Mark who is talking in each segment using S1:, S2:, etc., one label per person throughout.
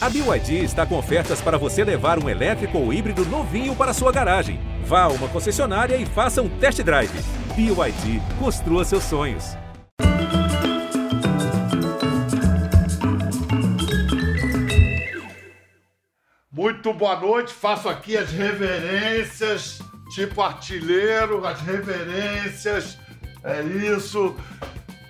S1: A BYD está com ofertas para você levar um elétrico ou híbrido novinho para sua garagem. Vá a uma concessionária e faça um test drive. BYD, construa seus sonhos.
S2: Muito boa noite, faço aqui as reverências, tipo artilheiro, as reverências, é isso,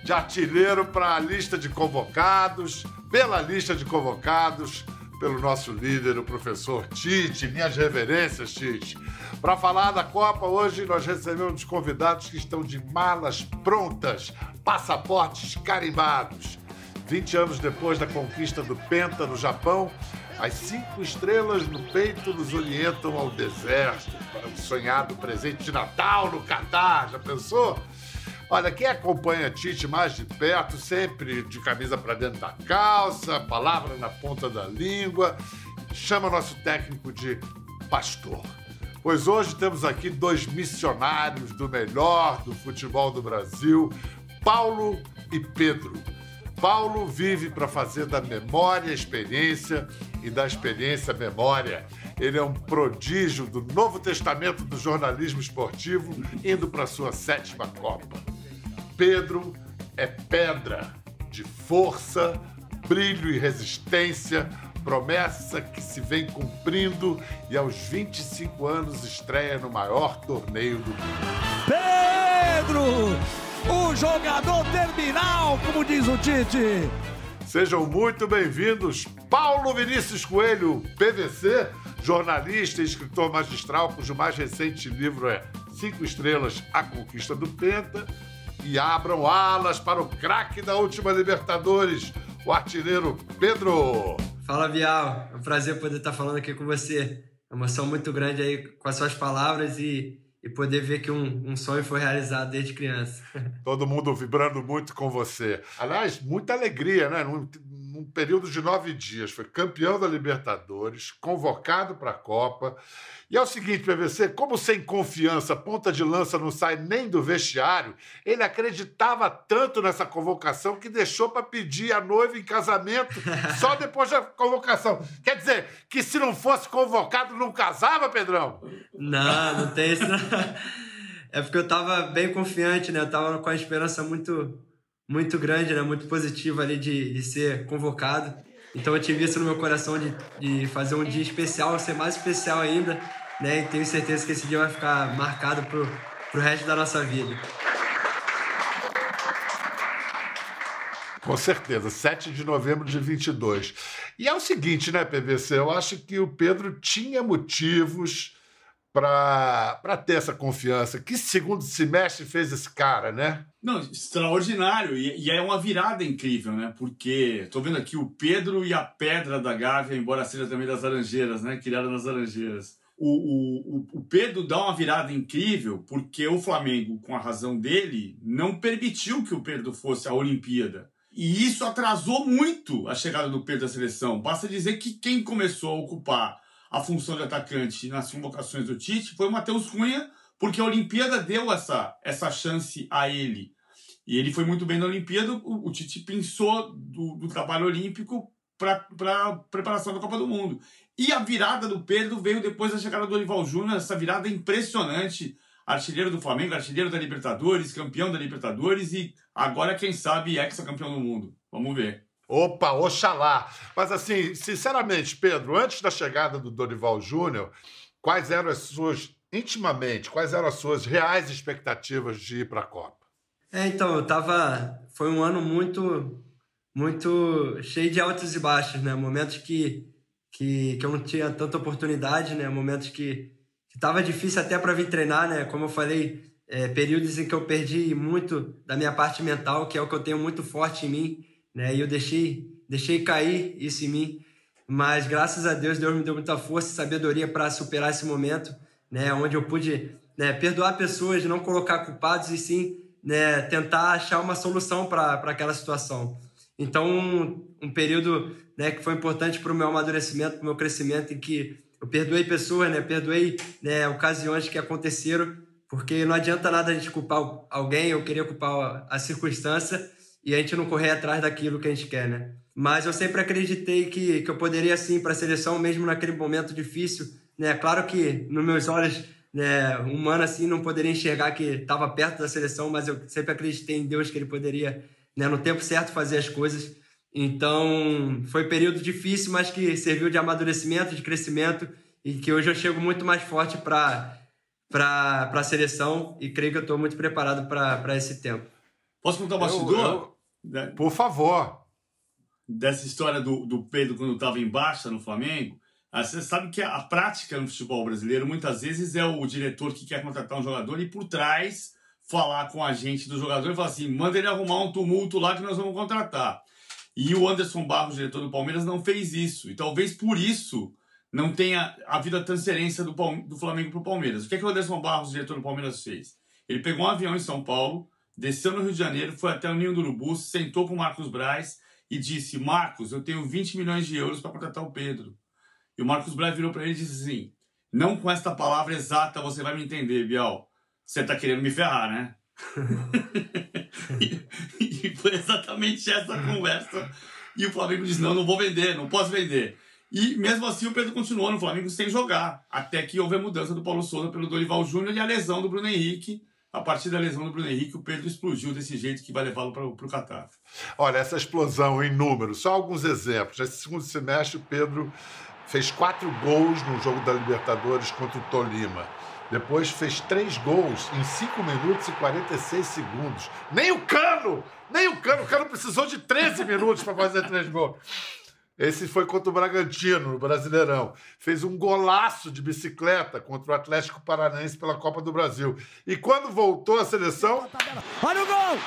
S2: de artilheiro para a lista de convocados, pela lista de convocados, pelo nosso líder, o professor Tite. Minhas reverências, Tite. Para falar da Copa, hoje nós recebemos convidados que estão de malas prontas, passaportes carimbados. 20 anos depois da conquista do Penta no Japão, as cinco estrelas no peito nos orientam ao deserto para o sonhado presente de Natal no Catar. Já pensou? Olha, quem acompanha Tite mais de perto, sempre de camisa para dentro da calça, palavra na ponta da língua, chama nosso técnico de pastor. Pois hoje temos aqui dois missionários do melhor do futebol do Brasil, Paulo e Pedro. Paulo vive para fazer da memória experiência e da experiência memória. Ele é um prodígio do Novo Testamento do jornalismo esportivo, indo para sua sétima Copa. Pedro é pedra de força, brilho e resistência, promessa que se vem cumprindo e aos 25 anos estreia no maior torneio do mundo.
S3: Pedro, o jogador terminal, como diz o Tite.
S2: Sejam muito bem-vindos, Paulo Vinícius Coelho, PVC, jornalista e escritor magistral, cujo mais recente livro é Cinco Estrelas, A Conquista do Penta, e abram alas para o craque da última Libertadores, o artilheiro Pedro.
S4: Fala, Vial. É um prazer poder estar falando aqui com você. É uma emoção muito grande aí com as suas palavras e, e poder ver que um, um sonho foi realizado desde criança.
S2: Todo mundo vibrando muito com você. Aliás, muita alegria, né? Num, período de nove dias. Foi campeão da Libertadores, convocado para a Copa. E é o seguinte, PVC, como sem confiança, ponta de lança não sai nem do vestiário, ele acreditava tanto nessa convocação que deixou para pedir a noiva em casamento só depois da convocação. Quer dizer, que se não fosse convocado, não casava, Pedrão?
S4: Não, não tem isso. Não. É porque eu estava bem confiante, né? Eu estava com a esperança muito, muito grande, né? Muito positiva ali de, de ser convocado. Então eu tive isso no meu coração de, de fazer um dia especial, ser mais especial ainda né? E tenho certeza que esse dia vai ficar marcado pro, pro resto da nossa vida.
S2: Com certeza, 7 de novembro de 22. E é o seguinte, né, PVC? Eu acho que o Pedro tinha motivos para ter essa confiança. Que segundo semestre fez esse cara, né?
S5: Não, extraordinário. E, e é uma virada incrível, né? Porque estou vendo aqui o Pedro e a Pedra da Gávea, embora seja também das Laranjeiras, né? Criada nas Laranjeiras o, o, o Pedro dá uma virada incrível porque o Flamengo, com a razão dele, não permitiu que o Pedro fosse à Olimpíada. E isso atrasou muito a chegada do Pedro à seleção. Basta dizer que quem começou a ocupar a função de atacante nas convocações do Tite foi o Matheus Cunha, porque a Olimpíada deu essa, essa chance a ele. E ele foi muito bem na Olimpíada. O, o Tite pensou do, do trabalho olímpico para a preparação da Copa do Mundo. E a virada do Pedro veio depois da chegada do Olival Júnior, essa virada impressionante. Artilheiro do Flamengo, artilheiro da Libertadores, campeão da Libertadores e agora, quem sabe, ex-campeão do mundo. Vamos ver.
S2: Opa, oxalá! Mas assim, sinceramente, Pedro, antes da chegada do Dorival Júnior, quais eram as suas, intimamente, quais eram as suas reais expectativas de ir para a Copa?
S4: É, então, eu tava. Foi um ano muito, muito cheio de altos e baixos, né? Momentos que que, que eu não tinha tanta oportunidade, né? Momentos que estava difícil até para vir treinar, né? Como eu falei, é, períodos em que eu perdi muito da minha parte mental, que é o que eu tenho muito forte em mim, né? E eu deixei, deixei cair isso em mim. Mas graças a Deus, Deus me deu muita força e sabedoria para superar esse momento, né? Onde eu pude né, perdoar pessoas, não colocar culpados e sim né, tentar achar uma solução para aquela situação. Então, um, um período né, que foi importante para o meu amadurecimento, para o meu crescimento, em que eu perdoei pessoas, né, perdoei né, ocasiões que aconteceram, porque não adianta nada a gente culpar alguém, eu queria culpar a circunstância e a gente não correr atrás daquilo que a gente quer, né? mas eu sempre acreditei que, que eu poderia sim para a seleção, mesmo naquele momento difícil. Né? Claro que nos meus olhos né, humano assim não poderia enxergar que estava perto da seleção, mas eu sempre acreditei em Deus que ele poderia, né, no tempo certo, fazer as coisas. Então, foi um período difícil, mas que serviu de amadurecimento, de crescimento e que hoje eu chego muito mais forte para para a seleção e creio que eu estou muito preparado para esse tempo.
S5: Posso contar o bastidor? Eu,
S2: eu, por favor.
S5: Dessa história do, do Pedro quando estava em baixa no Flamengo. Ah, você sabe que a prática no futebol brasileiro muitas vezes é o diretor que quer contratar um jogador e por trás falar com a gente do jogador e falar assim: manda ele arrumar um tumulto lá que nós vamos contratar. E o Anderson Barros, diretor do Palmeiras, não fez isso. E talvez por isso não tenha havido a transferência do, do Flamengo para o Palmeiras. O que, é que o Anderson Barros, diretor do Palmeiras, fez? Ele pegou um avião em São Paulo, desceu no Rio de Janeiro, foi até o Ninho do Urubu, sentou com o Marcos Braz e disse: Marcos, eu tenho 20 milhões de euros para contratar o Pedro. E o Marcos Braz virou para ele e disse assim: Não com esta palavra exata você vai me entender, Bial. Você está querendo me ferrar, né? e, e foi exatamente essa conversa. E o Flamengo disse: Não, não vou vender, não posso vender. E mesmo assim o Pedro continuou no Flamengo sem jogar, até que houve a mudança do Paulo Souza pelo Dorival Júnior e a lesão do Bruno Henrique. A partir da lesão do Bruno Henrique, o Pedro explodiu desse jeito que vai levá-lo para o Catar.
S2: Olha, essa explosão em números, só alguns exemplos. Nesse segundo semestre, o Pedro fez quatro gols no jogo da Libertadores contra o Tolima. Depois fez três gols em 5 minutos e 46 segundos. Nem o Cano! Nem o Cano! O Cano precisou de 13 minutos para fazer três gols. Esse foi contra o Bragantino, no Brasileirão. Fez um golaço de bicicleta contra o Atlético Paranaense pela Copa do Brasil. E quando voltou à seleção.
S3: Olha o gol!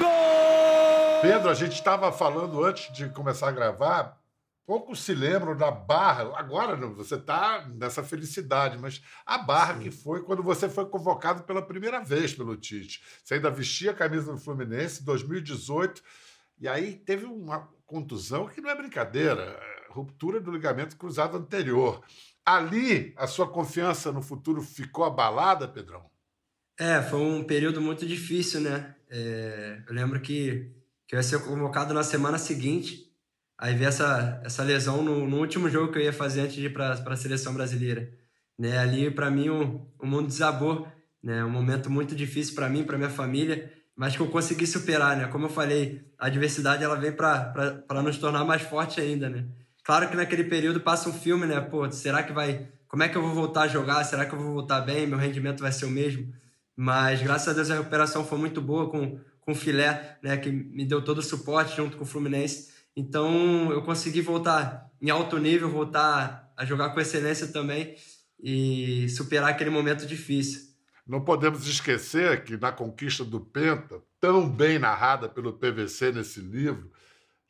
S2: Gol! Pedro, a gente estava falando antes de começar a gravar Poucos se lembram da barra. Agora você está nessa felicidade, mas a barra Sim. que foi quando você foi convocado pela primeira vez pelo Tite. Você ainda vestia a camisa do Fluminense, 2018, e aí teve uma contusão que não é brincadeira é ruptura do ligamento cruzado anterior. Ali, a sua confiança no futuro ficou abalada, Pedrão?
S4: É, foi um período muito difícil, né? É, eu lembro que, que eu ia ser convocado na semana seguinte Aí vi essa, essa lesão no, no último jogo que eu ia fazer antes de ir para a seleção brasileira. Né? Ali, para mim, o, o mundo desabou. Né? Um momento muito difícil para mim, para minha família, mas que eu consegui superar. Né? Como eu falei, a adversidade ela vem para nos tornar mais forte ainda. Né? Claro que naquele período passa um filme, né? Pô, será que vai. Como é que eu vou voltar a jogar? Será que eu vou voltar bem? Meu rendimento vai ser o mesmo? Mas graças a Deus a recuperação foi muito boa com, com o Filé, né? Que me deu todo o suporte junto com o Fluminense. Então eu consegui voltar em alto nível, voltar a jogar com excelência também e superar aquele momento difícil.
S2: Não podemos esquecer que na conquista do Penta, tão bem narrada pelo PVC nesse livro,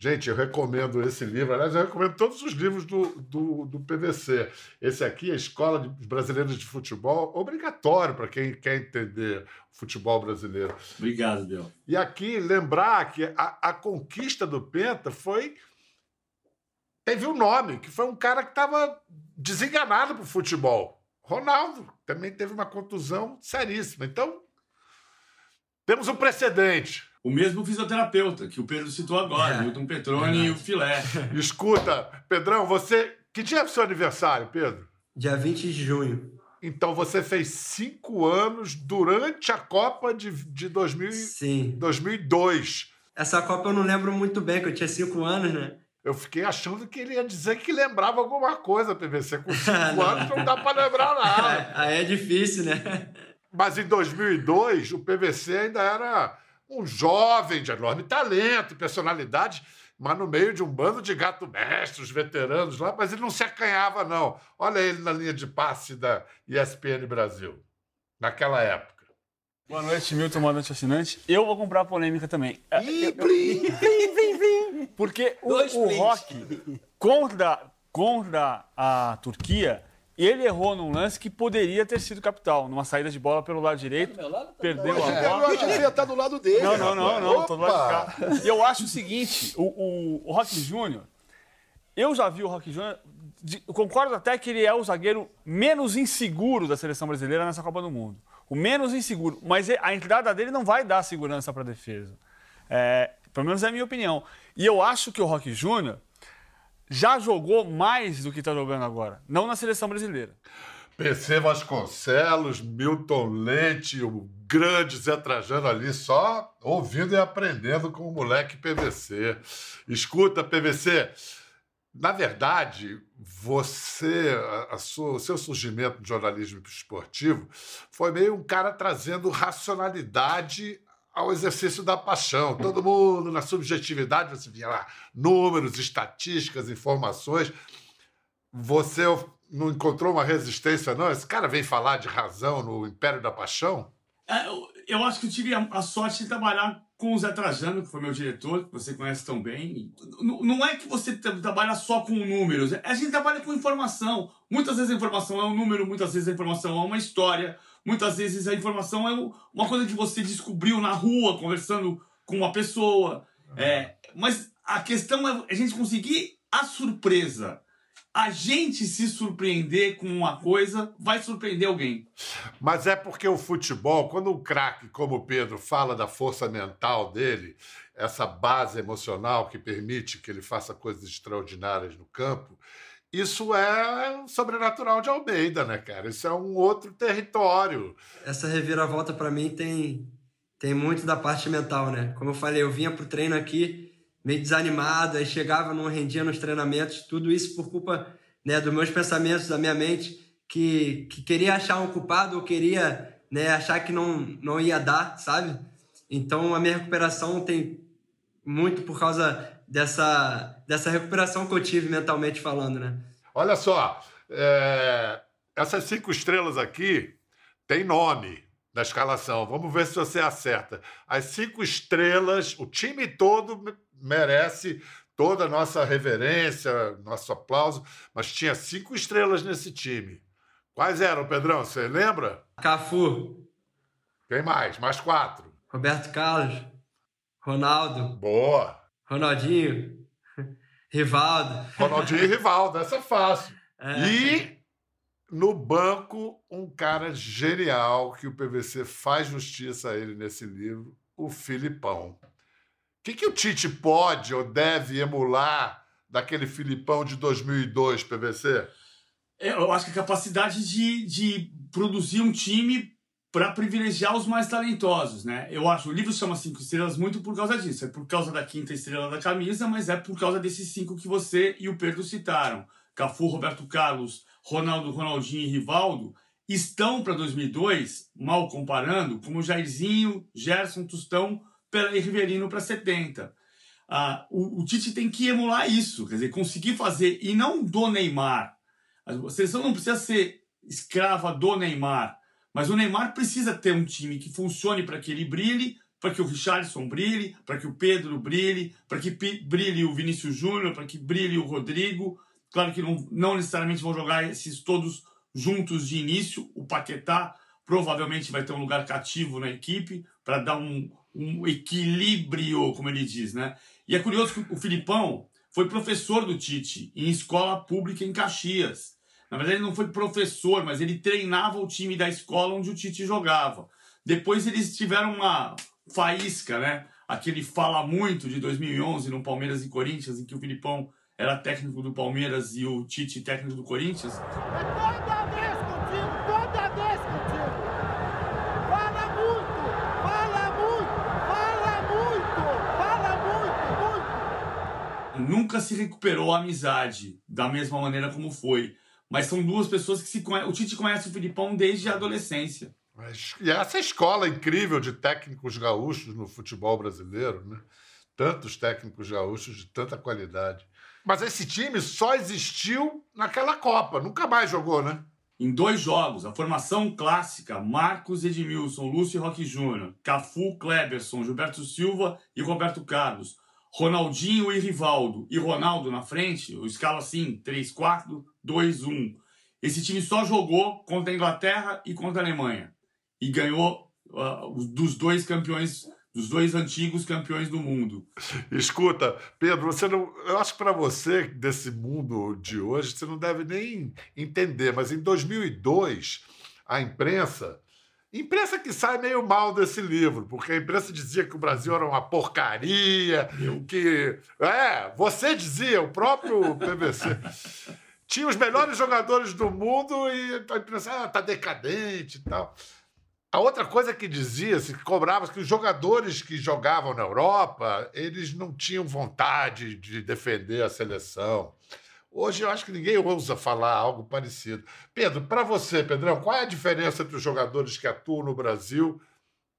S2: Gente, eu recomendo esse livro. Aliás, eu recomendo todos os livros do, do, do PVC. Esse aqui, a Escola de Brasileiros de Futebol, obrigatório para quem quer entender futebol brasileiro.
S5: Obrigado, Biel.
S2: E aqui, lembrar que a, a conquista do Penta foi. Teve um nome, que foi um cara que estava desenganado para o futebol. Ronaldo também teve uma contusão seríssima. Então, temos um precedente.
S5: O mesmo fisioterapeuta que o Pedro citou agora, é, Milton Petroni e o Filé.
S2: Escuta, Pedrão, você. Que dia é o seu aniversário, Pedro?
S4: Dia 20 de junho.
S2: Então você fez cinco anos durante a Copa de, de 2000,
S4: Sim.
S2: 2002.
S4: Essa Copa eu não lembro muito bem, que eu tinha cinco anos, né?
S2: Eu fiquei achando que ele ia dizer que lembrava alguma coisa, PVC. Com cinco anos não dá para lembrar nada.
S4: Aí é difícil, né?
S2: Mas em 2002, o PVC ainda era um jovem de enorme talento e personalidade, mas no meio de um bando de gato mestres, veteranos lá, mas ele não se acanhava, não. Olha ele na linha de passe da ESPN Brasil, naquela época.
S6: Boa noite, Milton, boa noite, assinante. Eu vou comprar a polêmica também.
S2: Ih, plim, plim.
S6: Porque o, o Rock, contra, contra a Turquia, ele errou num lance que poderia ter sido capital, numa saída de bola pelo lado direito. Tá lado, tá perdeu a
S2: é, bola. Eu achei que você ia estar do lado dele.
S6: Não, não, não, não, tô do lado de cá. E eu acho o seguinte: o, o, o Rock Júnior, eu já vi o Rock Júnior. Concordo até que ele é o zagueiro menos inseguro da seleção brasileira nessa Copa do Mundo. O menos inseguro. Mas a entrada dele não vai dar segurança para a defesa. É, Pelo menos é a minha opinião. E eu acho que o Rock Júnior já jogou mais do que está jogando agora. Não na seleção brasileira.
S2: PC Vasconcelos, Milton Leite, o grande Zé Trajano ali, só ouvindo e aprendendo com o moleque PVC. Escuta, PVC, na verdade, você, a, a sua, o seu surgimento no jornalismo esportivo foi meio um cara trazendo racionalidade ao exercício da paixão. Todo mundo, na subjetividade, você via lá números, estatísticas, informações. Você não encontrou uma resistência, não? Esse cara vem falar de razão no Império da Paixão?
S5: É, eu acho que eu tive a, sorte de trabalhar com o Zé Trajano, que foi meu diretor, que você conhece tão bem. Não é que você trabalha só com números, a gente trabalha com informação. Muitas vezes a informação é um número, muitas vezes a informação é uma história, muitas vezes a informação é uma coisa que você descobriu na rua, conversando com uma pessoa. É, mas a questão é a gente conseguir a surpresa a gente se surpreender com uma coisa vai surpreender alguém.
S2: Mas é porque o futebol, quando um craque como o Pedro fala da força mental dele, essa base emocional que permite que ele faça coisas extraordinárias no campo, isso é sobrenatural de Almeida, né, cara? Isso é um outro território.
S4: Essa reviravolta para mim tem tem muito da parte mental, né? Como eu falei, eu vinha pro treino aqui meio desanimado, aí chegava, não rendia nos treinamentos, tudo isso por culpa né, dos meus pensamentos, da minha mente, que, que queria achar um culpado ou queria né, achar que não, não ia dar, sabe? Então a minha recuperação tem muito por causa dessa, dessa recuperação que eu tive mentalmente falando, né?
S2: Olha só, é... essas cinco estrelas aqui tem nome da escalação. Vamos ver se você acerta. As cinco estrelas, o time todo merece toda a nossa reverência, nosso aplauso, mas tinha cinco estrelas nesse time. Quais eram, Pedrão? Você lembra?
S4: Cafu.
S2: Quem mais? Mais quatro.
S4: Roberto Carlos. Ronaldo.
S2: Boa.
S4: Ronaldinho. Rivaldo.
S2: Ronaldinho e Rivaldo, essa é fácil. É. E no banco, um cara genial que o PVC faz justiça a ele nesse livro, o Filipão. O que, que o Tite pode ou deve emular daquele Filipão de 2002, PVC?
S5: Eu acho que a capacidade de, de produzir um time para privilegiar os mais talentosos, né? Eu acho, o livro chama Cinco Estrelas muito por causa disso. É por causa da quinta estrela da camisa, mas é por causa desses cinco que você e o Pedro citaram. Cafu, Roberto Carlos, Ronaldo, Ronaldinho e Rivaldo estão para 2002, mal comparando, como Jairzinho, Gerson, Tostão, e Riverino para 70. Ah, o, o, Tite tem que emular isso, quer dizer, conseguir fazer, e não do Neymar. A seleção não precisa ser escrava do Neymar, mas o Neymar precisa ter um time que funcione para que ele brilhe, para que o Richardson brilhe, para que o Pedro brilhe, para que brilhe o Vinícius Júnior, para que brilhe o Rodrigo. Claro que não, não necessariamente vão jogar esses todos juntos de início. O Paquetá provavelmente vai ter um lugar cativo na equipe para dar um, um equilíbrio, como ele diz, né? E é curioso que o Filipão foi professor do Tite em escola pública em Caxias. Na verdade, ele não foi professor, mas ele treinava o time da escola onde o Tite jogava. Depois eles tiveram uma faísca, né? Aquele fala muito de 2011 no Palmeiras e Corinthians, em que o Filipão era técnico do Palmeiras e o Tite técnico do Corinthians. nunca se recuperou a amizade da mesma maneira como foi. Mas são duas pessoas que se conhecem. O Tite conhece o Filipão desde a adolescência.
S2: E essa escola incrível de técnicos gaúchos no futebol brasileiro, né? Tantos técnicos gaúchos de tanta qualidade. Mas esse time só existiu naquela Copa, nunca mais jogou, né?
S5: Em dois jogos, a formação clássica, Marcos Edmilson, Lúcio Roque Júnior, Cafu, Kleberson, Gilberto Silva e Roberto Carlos. Ronaldinho e Rivaldo e Ronaldo na frente, o escala assim, 3-4, 2-1. Esse time só jogou contra a Inglaterra e contra a Alemanha. E ganhou uh, dos dois campeões, dos dois antigos campeões do mundo.
S2: Escuta, Pedro, você não, eu acho que para você, desse mundo de hoje, você não deve nem entender, mas em 2002, a imprensa Imprensa que sai meio mal desse livro, porque a imprensa dizia que o Brasil era uma porcaria, que. É, você dizia, o próprio PVC. Tinha os melhores jogadores do mundo e a imprensa ah, tá decadente e tal. A outra coisa que dizia-se, que cobrava que os jogadores que jogavam na Europa, eles não tinham vontade de defender a seleção. Hoje eu acho que ninguém ousa falar algo parecido. Pedro, para você, Pedrão, qual é a diferença entre os jogadores que atuam no Brasil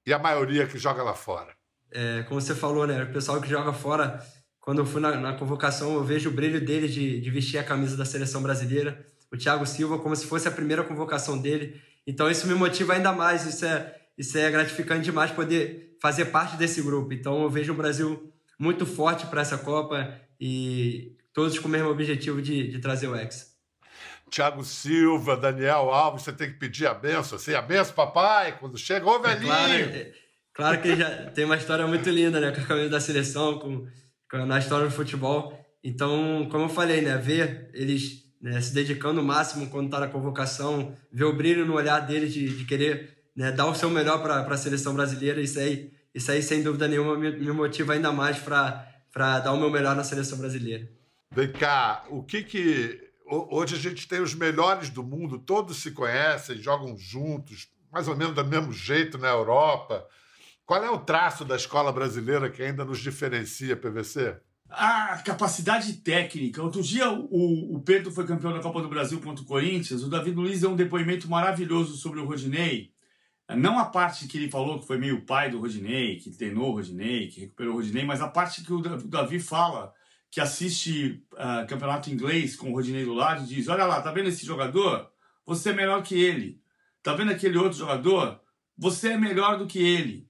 S2: e a maioria que joga lá fora?
S4: É, como você falou, né? O pessoal que joga fora, quando eu fui na, na convocação, eu vejo o brilho dele de, de vestir a camisa da seleção brasileira. O Thiago Silva, como se fosse a primeira convocação dele. Então isso me motiva ainda mais. Isso é, isso é gratificante demais poder fazer parte desse grupo. Então eu vejo o Brasil muito forte para essa Copa e todos com o mesmo objetivo de, de trazer o Hexa.
S2: Tiago Silva, Daniel Alves, você tem que pedir a benção, assim, a benção, papai, quando chega, ô velhinho! É
S4: claro, é, claro, que já tem uma história muito linda, né, com a camisa da seleção, com, com, na história do futebol. Então, como eu falei, né, ver eles né, se dedicando o máximo quando está na convocação, ver o brilho no olhar deles de, de querer né, dar o seu melhor para a seleção brasileira, isso aí, isso aí, sem dúvida nenhuma, me, me motiva ainda mais para dar o meu melhor na seleção brasileira.
S2: Vem cá, o que que. Hoje a gente tem os melhores do mundo, todos se conhecem, jogam juntos, mais ou menos do mesmo jeito na Europa. Qual é o traço da escola brasileira que ainda nos diferencia, PVC?
S5: A capacidade técnica. Outro dia o, o Pedro foi campeão da Copa do Brasil contra o Corinthians. O David Luiz deu um depoimento maravilhoso sobre o Rodinei. Não a parte que ele falou que foi meio pai do Rodinei, que treinou o Rodinei, que recuperou o Rodinei, mas a parte que o Davi fala que assiste uh, campeonato inglês com o Rodinei do lado diz: Olha lá, tá vendo esse jogador? Você é melhor que ele. Tá vendo aquele outro jogador? Você é melhor do que ele.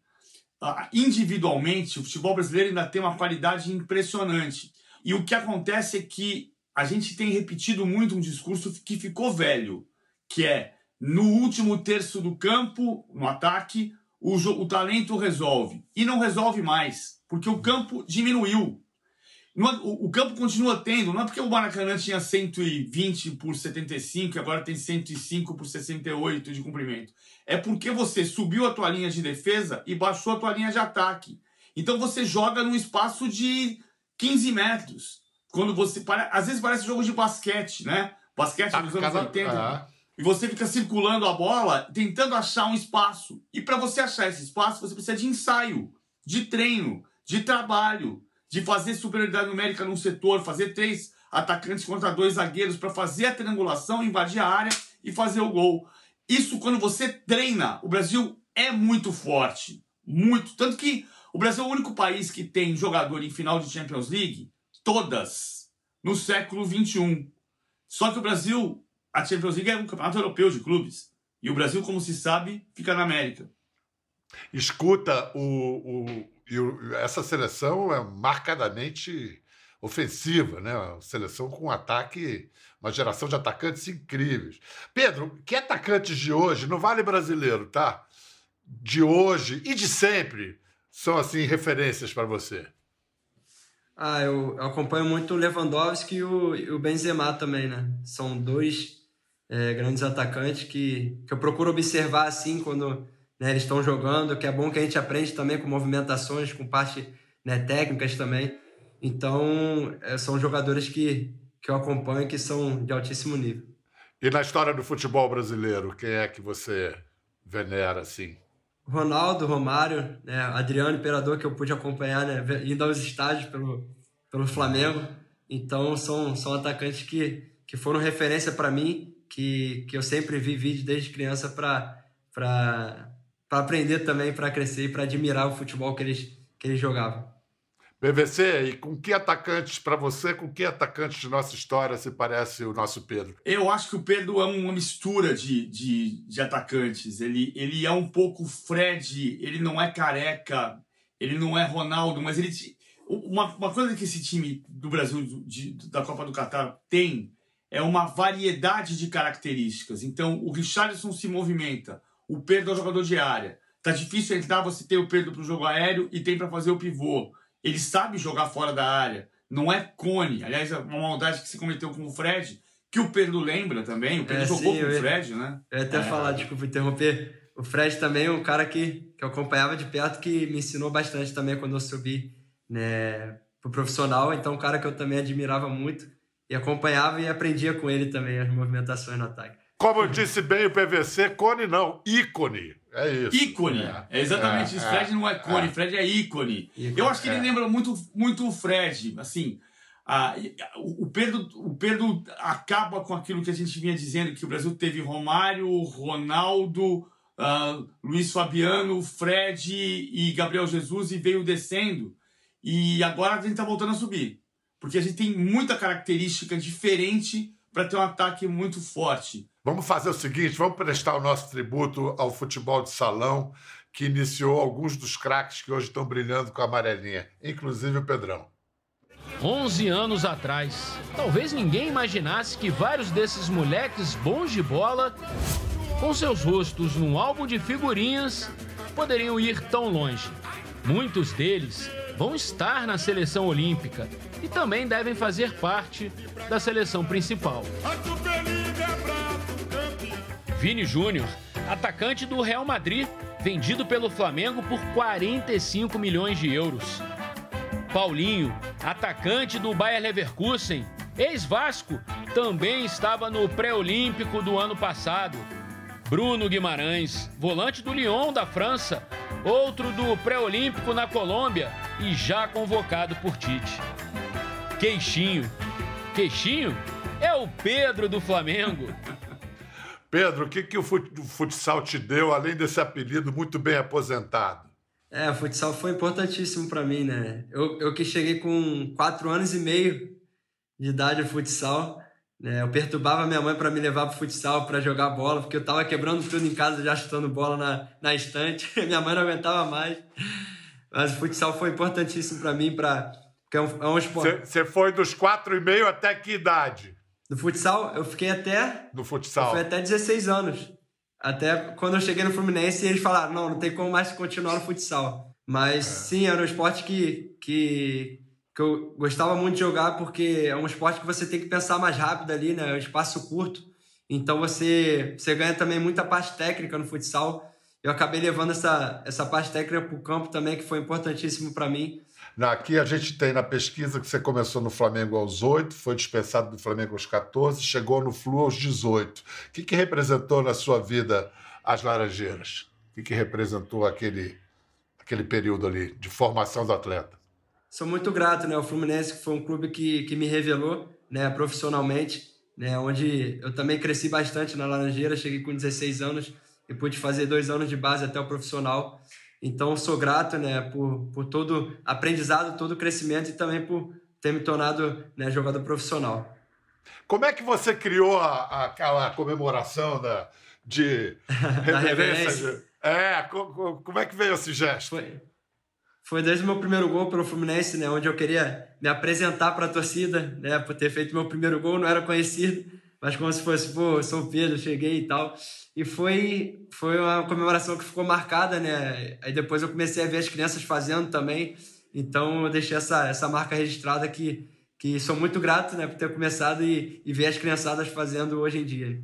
S5: Uh, individualmente, o futebol brasileiro ainda tem uma qualidade impressionante. E o que acontece é que a gente tem repetido muito um discurso que ficou velho, que é no último terço do campo, no ataque, o, o talento resolve. E não resolve mais, porque o campo diminuiu. O, o, campo continua tendo, não é porque o Maracanã tinha 120 por 75 e agora tem 105 por 68 de comprimento. É porque você subiu a tua linha de defesa e baixou a tua linha de ataque. Então você joga num espaço de 15 metros. Quando você. Às vezes parece jogo de basquete, né? Basquete dos anos 80. Ah. E você fica circulando a bola, tentando achar um espaço. E para você achar esse espaço, você precisa de ensaio, de treino, de trabalho de fazer superioridade numérica num setor, fazer três atacantes contra dois zagueiros para fazer a triangulação, invadir a área e fazer o gol. Isso quando você treina, o Brasil é muito forte, muito, tanto que o Brasil é o único país que tem jogador em final de Champions League, todas, no século 21. Só que o Brasil, a Champions League é um campeonato europeu de clubes. E o Brasil, como se sabe, fica na América.
S2: Escuta, o, o, e essa seleção é marcadamente ofensiva, né? Uma seleção com um ataque, uma geração de atacantes incríveis. Pedro, que atacantes de hoje, não vale brasileiro, tá? De hoje e de sempre são assim referências para você?
S4: Ah, eu, eu, acompanho muito o Lewandowski e o, e o Benzema também, né? São dois é, grandes atacantes que, que eu procuro observar assim quando né, eles estão jogando, que é bom que a gente aprende também com movimentações, com parte né, técnicas também. Então, é, são jogadores que, que eu acompanho que são de altíssimo nível.
S2: E na história do futebol brasileiro, quem é que você venera assim?
S4: Ronaldo, Romário, né, Adriano Imperador, que eu pude acompanhar, né, indo aos estádios pelo, pelo Flamengo. Então, são, são atacantes que, que foram referência para mim, que, que eu sempre vi vídeo desde criança para para aprender também, para crescer e para admirar o futebol que eles, que eles jogavam.
S2: PVC, e com que atacantes, para você, com que atacantes de nossa história se parece o nosso Pedro?
S5: Eu acho que o Pedro é uma mistura de, de, de atacantes. Ele, ele é um pouco Fred, ele não é careca, ele não é Ronaldo, mas ele. Uma, uma coisa que esse time do Brasil, de, da Copa do Catar, tem é uma variedade de características. Então, o Richarlison se movimenta, o Pedro é o jogador de área. Tá difícil entrar, você tem o Pedro para o jogo aéreo e tem para fazer o pivô. Ele sabe jogar fora da área. Não é cone. Aliás, é uma maldade que se cometeu com o Fred, que o Pedro lembra também. O Pedro é, jogou sim, com o Fred, né?
S4: Eu ia até
S5: é.
S4: falar, desculpa interromper. o Fred também, um cara que, que eu acompanhava de perto, que me ensinou bastante também quando eu subi né, pro profissional. Então, um cara que eu também admirava muito e acompanhava e aprendia com ele também as movimentações no ataque.
S2: Como disse bem o PVC, cone não, ícone. É isso.
S5: Ícone. É, é exatamente é, isso. Fred não é cone, é. Fred é ícone. ícone. Eu acho que ele é. lembra muito, muito o Fred. Assim, a, o, Pedro, o Pedro acaba com aquilo que a gente vinha dizendo, que o Brasil teve Romário, Ronaldo, uh, Luiz Fabiano, Fred e Gabriel Jesus e veio descendo. E agora a gente está voltando a subir. Porque a gente tem muita característica diferente para ter um ataque muito forte.
S2: Vamos fazer o seguinte: vamos prestar o nosso tributo ao futebol de salão, que iniciou alguns dos craques que hoje estão brilhando com a amarelinha, inclusive o Pedrão.
S7: 11 anos atrás, talvez ninguém imaginasse que vários desses moleques bons de bola, com seus rostos num álbum de figurinhas, poderiam ir tão longe. Muitos deles vão estar na seleção olímpica e também devem fazer parte da seleção principal. Vini Júnior, atacante do Real Madrid, vendido pelo Flamengo por 45 milhões de euros. Paulinho, atacante do Bayer Leverkusen, ex-Vasco, também estava no pré-olímpico do ano passado. Bruno Guimarães, volante do Lyon da França, outro do pré-olímpico na Colômbia e já convocado por Tite. Queixinho. Queixinho é o Pedro do Flamengo.
S2: Pedro, o que, que o futsal te deu, além desse apelido muito bem aposentado?
S4: É, o futsal foi importantíssimo para mim, né? Eu, eu que cheguei com quatro anos e meio de idade no futsal, né? Eu perturbava minha mãe para me levar pro futsal, para jogar bola, porque eu tava quebrando tudo em casa, já chutando bola na, na estante. minha mãe não aguentava mais. Mas o futsal foi importantíssimo para mim, para porque é um, é um esporte.
S2: Você foi dos quatro e meio até que idade?
S4: No futsal, eu fiquei até.
S2: No futsal?
S4: Foi até 16 anos. Até quando eu cheguei no Fluminense, eles falaram: não, não tem como mais continuar no futsal. Mas é. sim, era um esporte que, que, que eu gostava muito de jogar, porque é um esporte que você tem que pensar mais rápido ali, né? É um espaço curto. Então você, você ganha também muita parte técnica no futsal. Eu acabei levando essa, essa parte técnica para o campo também, que foi importantíssimo para mim.
S2: Aqui a gente tem na pesquisa que você começou no Flamengo aos 8, foi dispensado do Flamengo aos 14, chegou no Flu aos 18. O que, que representou na sua vida as Laranjeiras? O que, que representou aquele, aquele período ali de formação do atleta?
S4: Sou muito grato, né? O Fluminense foi um clube que, que me revelou né, profissionalmente, né, onde eu também cresci bastante na Laranjeira, cheguei com 16 anos e pude fazer dois anos de base até o profissional. Então, sou grato né, por, por todo aprendizado, todo crescimento e também por ter me tornado né, jogador profissional.
S2: Como é que você criou a, aquela comemoração da, de
S4: da reverência?
S2: É, como é que veio esse gesto?
S4: Foi, foi desde o meu primeiro gol pelo Fluminense, né, onde eu queria me apresentar para a torcida, né, por ter feito meu primeiro gol, não era conhecido, mas como se fosse, pô, sou Pedro, cheguei e tal. E foi, foi uma comemoração que ficou marcada, né? Aí depois eu comecei a ver as crianças fazendo também. Então eu deixei essa, essa marca registrada que, que sou muito grato né, por ter começado e, e ver as criançadas fazendo hoje em dia.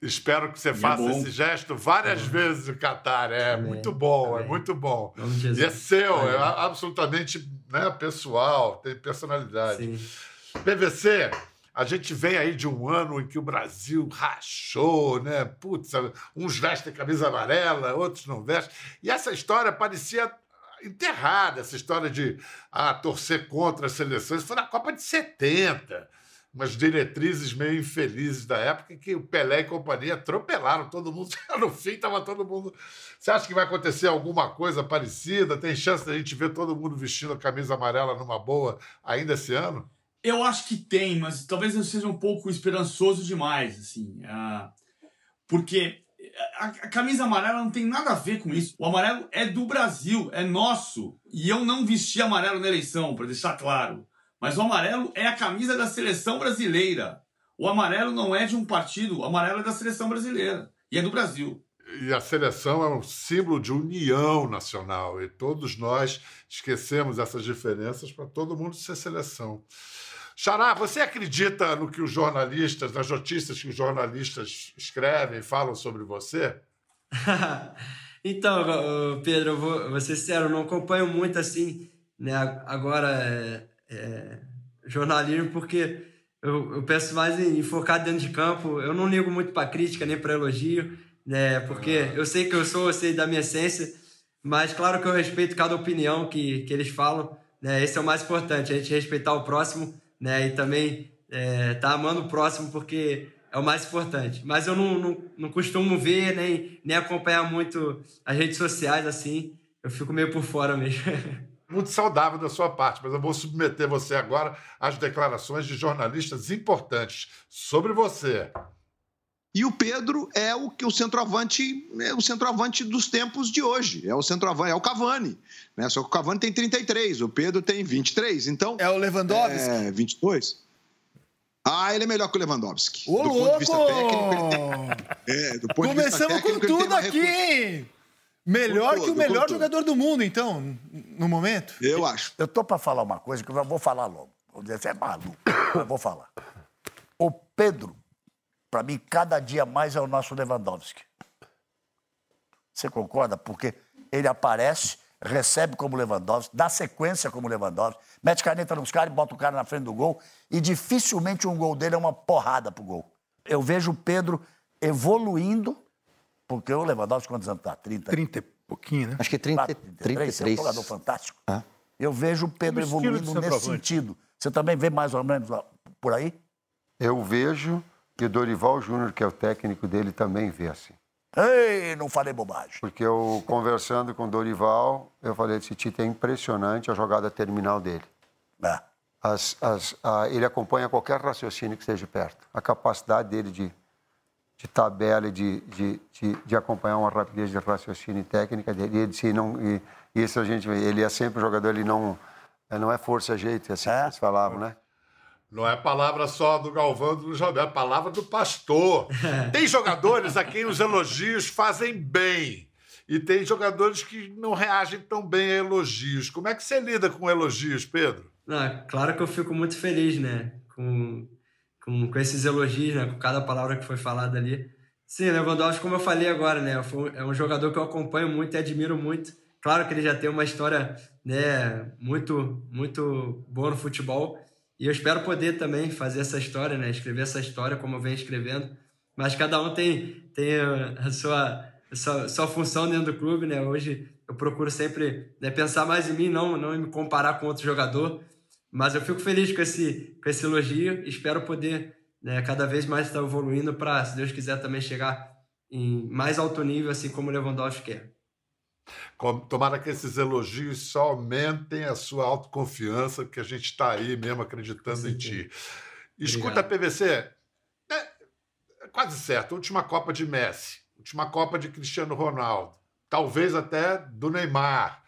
S2: Espero que você faça é esse gesto várias é. vezes no Qatar. É muito bom, é muito bom. E é seu, é absolutamente né, pessoal, tem personalidade. Sim. PVC, a gente vem aí de um ano em que o Brasil rachou, né? Putz, uns vestem camisa amarela, outros não vestem. E essa história parecia enterrada, essa história de ah, torcer contra as seleções. Foi na Copa de 70 umas diretrizes meio infelizes da época que o Pelé e companhia atropelaram todo mundo. No fim, estava todo mundo. Você acha que vai acontecer alguma coisa parecida? Tem chance da gente ver todo mundo vestindo a camisa amarela numa boa ainda esse ano?
S5: Eu acho que tem, mas talvez eu seja um pouco esperançoso demais, assim. Uh, porque a, a, camisa amarela não tem nada a ver com isso. O amarelo é do Brasil, é nosso. E eu não vesti amarelo na eleição, para deixar claro. Mas o amarelo é a camisa da seleção brasileira. O amarelo não é de um partido, o amarelo é da seleção brasileira. E é do Brasil.
S2: E a seleção é um símbolo de união nacional. E todos nós esquecemos essas diferenças para todo mundo ser seleção. Xará, você acredita no que os jornalistas, nas notícias que os jornalistas escrevem, falam sobre você?
S4: então, Pedro, eu vou, vou ser sincero, eu não acompanho muito assim, né, agora é, jornalismo, porque eu, eu penso mais em, em focar dentro de campo. Eu não ligo muito para crítica nem para elogio, né, porque eu sei que eu sou, eu sei da minha essência, mas claro que eu respeito cada opinião que, que eles falam, né, esse é o mais importante, a gente respeitar o próximo, né, e também é, tá amando o próximo, porque é o mais importante. Mas eu não, não, não costumo ver nem, nem acompanhar muito as redes sociais assim. Eu fico meio por fora mesmo.
S2: Muito saudável da sua parte, mas eu vou submeter você agora às declarações de jornalistas importantes sobre você.
S8: E o Pedro é o que o centroavante, é o centroavante dos tempos de hoje. É o centroavante, é o Cavani. Né? Só que o Cavani tem 33, o Pedro tem 23. Então.
S3: É o Lewandowski?
S8: É, 22. Ah, ele é melhor que o Lewandowski.
S3: Ô, do
S8: louco!
S3: ponto de vista técnico, ele tem... é, do ponto Começamos de vista técnico, com tudo aqui, hein? Melhor todo, que o melhor jogador do mundo, então, no momento?
S8: Eu acho.
S9: Eu tô para falar uma coisa que eu vou falar logo. Vou dizer, você é maluco. eu vou falar. O Pedro, para mim, cada dia mais é o nosso Lewandowski. Você concorda? Porque ele aparece recebe como Lewandowski, dá sequência como Lewandowski, mete caneta nos caras e bota o cara na frente do gol. E dificilmente um gol dele é uma porrada pro gol. Eu vejo o Pedro evoluindo, porque o Lewandowski, quantos anos tá? 30?
S3: 30 e pouquinho, né?
S9: Acho que 30, 33. É um jogador fantástico. Ah. Eu vejo o Pedro evoluindo nesse sentido. Você também vê mais ou menos por aí?
S10: Eu vejo que o Dorival Júnior, que é o técnico dele, também vê assim.
S9: Ei, não falei bobagem.
S10: Porque eu, conversando com o Dorival, eu falei, esse Tite é impressionante a jogada terminal dele. É. As, as, a, ele acompanha qualquer raciocínio que esteja perto. A capacidade dele de, de tabela e de, de, de, de, acompanhar uma rapidez de raciocínio e técnica dele. E, ele, não, e, isso a gente ele é sempre um jogador, ele não, não é força jeito, é assim é? que eles falavam, né?
S2: Não é palavra só do Galvão do Roberto, é palavra do pastor. Tem jogadores a quem os elogios fazem bem. E tem jogadores que não reagem tão bem a elogios. Como é que você lida com elogios, Pedro?
S4: Não, claro que eu fico muito feliz, né? Com, com, com esses elogios, né? Com cada palavra que foi falada ali. Sim, Lewandowski, como eu falei agora, né? É um jogador que eu acompanho muito e admiro muito. Claro que ele já tem uma história né, muito, muito boa no futebol e eu espero poder também fazer essa história, né? Escrever essa história como eu venho escrevendo. Mas cada um tem, tem a sua, a sua, sua função dentro do clube, né? Hoje eu procuro sempre né, pensar mais em mim, não, não me comparar com outro jogador. Mas eu fico feliz com esse, com esse elogio espero poder né, cada vez mais estar evoluindo para, se Deus quiser, também chegar em mais alto nível, assim como o Lewandowski quer.
S2: Tomara que esses elogios só aumentem a sua autoconfiança, que a gente está aí mesmo acreditando em ti. Escuta, Obrigado. PVC, é, é quase certo, última Copa de Messi, última Copa de Cristiano Ronaldo, talvez até do Neymar.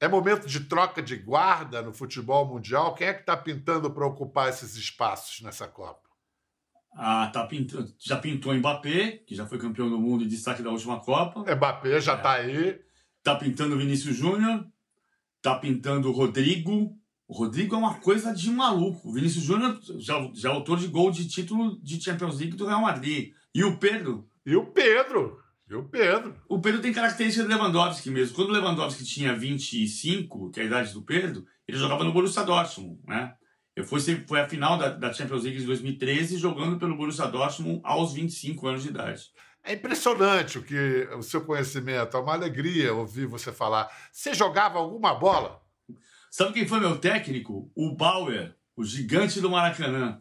S2: É momento de troca de guarda no futebol mundial? Quem é que está pintando para ocupar esses espaços nessa Copa?
S5: Ah, tá pintando, já pintou Mbappé, que já foi campeão do mundo e destaque da última Copa.
S2: Mbappé já está é. aí.
S5: Tá pintando o Vinícius Júnior, tá pintando o Rodrigo. O Rodrigo é uma coisa de maluco. O Vinícius Júnior já, já é autor de gol de título de Champions League do Real Madrid. E o Pedro?
S2: E o Pedro? E o Pedro?
S5: O Pedro tem característica do Lewandowski mesmo. Quando o Lewandowski tinha 25, que é a idade do Pedro, ele jogava no Borussia Dortmund, né? Eu fui, foi a final da, da Champions League de 2013 jogando pelo Borussia Dortmund aos 25 anos de idade.
S2: É impressionante o que o seu conhecimento, é uma alegria ouvir você falar. Você jogava alguma bola?
S5: Sabe quem foi meu técnico? O Bauer, o gigante do Maracanã.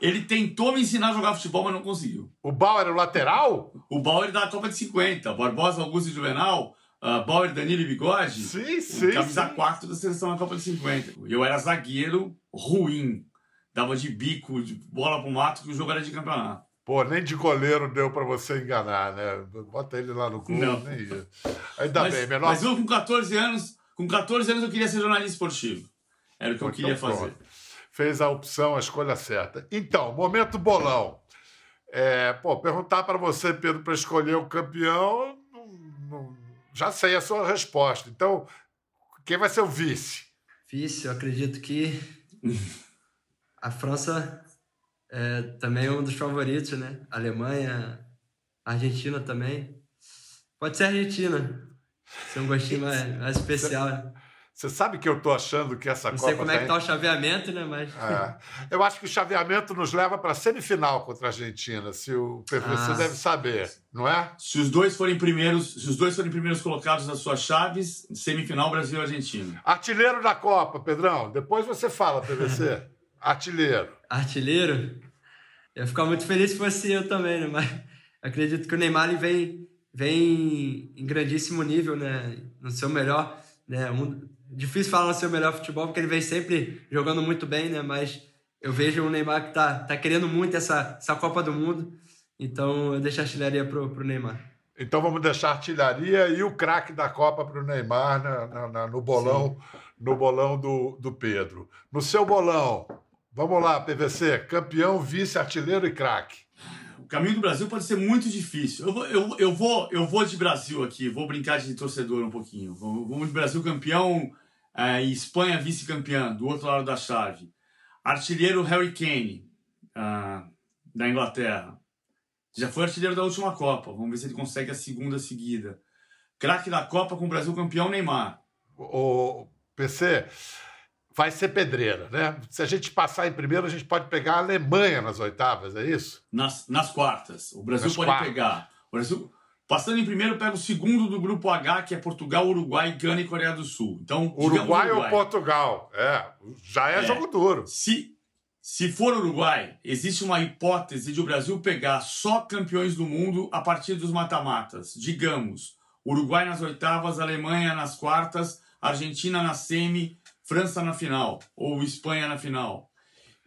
S5: Ele tentou me ensinar a jogar futebol, mas não conseguiu.
S2: O Bauer era o lateral?
S5: O Bauer da Copa de 50. Barbosa, Augusto e Juvenal. Uh, Bauer, Danilo e Bigode.
S2: Sim, sim.
S5: Camisa
S2: sim.
S5: 4 da seleção da Copa de 50. Eu era zagueiro ruim. Dava de bico, de bola pro mato, que o jogo era de campeonato.
S2: Pô, nem de goleiro deu para você enganar, né? Bota ele lá no gol, não. nem ia. Ainda
S5: mas,
S2: bem, menor.
S5: Mas eu com 14 anos, com 14 anos eu queria ser jornalista esportivo. Era o que eu queria então, fazer.
S2: Fez a opção, a escolha certa. Então, momento bolão. É, pô, perguntar para você, Pedro, para escolher o campeão, não, não, já sei a sua resposta. Então, quem vai ser o vice?
S4: Vice, eu acredito que a França é também um dos favoritos, né? Alemanha, Argentina também. Pode ser Argentina. Ser um gostinho mais, mais especial. Né?
S2: Você sabe que eu estou achando que essa
S4: Não
S2: Copa.
S4: Não sei como é que
S2: está
S4: o chaveamento, né? Mas.
S2: É. Eu acho que o chaveamento nos leva para a semifinal contra a Argentina, se o PVC ah. deve saber, não é?
S5: Se os dois forem primeiros, se os dois forem primeiros colocados nas suas chaves, semifinal Brasil e Argentina.
S2: Artilheiro da Copa, Pedrão. Depois você fala, PVC. Artilheiro.
S4: Artilheiro? Eu ia ficar muito feliz se fosse eu também, né? Mas acredito que o Neymar vem, vem em grandíssimo nível, né? No seu melhor, né? Um difícil falar no seu melhor futebol, porque ele vem sempre jogando muito bem, né? Mas eu vejo o Neymar que tá, tá querendo muito essa, essa Copa do Mundo. Então eu deixo a artilharia pro, pro Neymar.
S2: Então vamos deixar a artilharia e o craque da Copa para o Neymar na, na, na, no bolão, no bolão do, do Pedro. No seu bolão, vamos lá, PVC, campeão, vice, artilheiro e craque.
S5: Caminho do Brasil pode ser muito difícil. Eu vou, eu, eu, vou, eu vou de Brasil aqui, vou brincar de torcedor um pouquinho. Vamos de Brasil campeão, é, Espanha vice-campeã, do outro lado da chave. Artilheiro Harry Kane, uh, da Inglaterra. Já foi artilheiro da última Copa. Vamos ver se ele consegue a segunda seguida. Craque da Copa com o Brasil campeão, Neymar.
S2: O PC vai ser pedreira, né? Se a gente passar em primeiro, a gente pode pegar a Alemanha nas oitavas, é isso?
S5: Nas, nas quartas. O Brasil nas pode quartas. pegar. O Brasil Passando em primeiro, pega o segundo do grupo H, que é Portugal, Uruguai, Gana e Coreia do Sul. Então,
S2: Uruguai, Uruguai. ou Portugal? É, já é, é, jogo duro.
S5: Se, se for Uruguai, existe uma hipótese de o Brasil pegar só campeões do mundo a partir dos mata-matas. Digamos, Uruguai nas oitavas, Alemanha nas quartas, Argentina na semi, França na final, ou Espanha na final.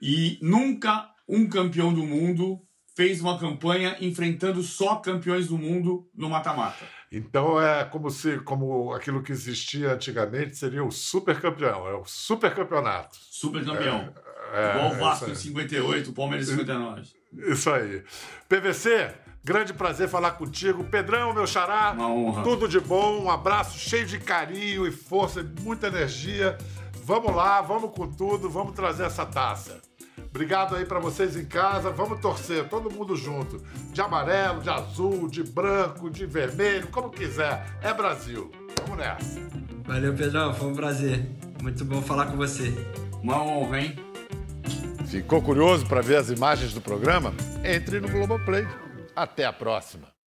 S5: E nunca um campeão do mundo fez uma campanha enfrentando só campeões do mundo no mata-mata.
S2: Então é como se como aquilo que existia antigamente seria o super campeão, é o super campeonato.
S5: Super campeão. É, é, Igual o Vasco em 58, o Palmeiras em 59.
S2: Isso aí. PVC, grande prazer falar contigo. Pedrão, meu xará,
S5: uma honra.
S2: tudo de bom, um abraço cheio de carinho e força, muita energia. Vamos lá, vamos com tudo, vamos trazer essa taça. Obrigado aí para vocês em casa. Vamos torcer, todo mundo junto. De amarelo, de azul, de branco, de vermelho, como quiser. É Brasil. Vamos nessa.
S4: Valeu, Pedrão. Foi um prazer. Muito bom falar com você.
S5: Uma honra, hein?
S2: Ficou curioso para ver as imagens do programa? Entre no Globoplay. Até a próxima.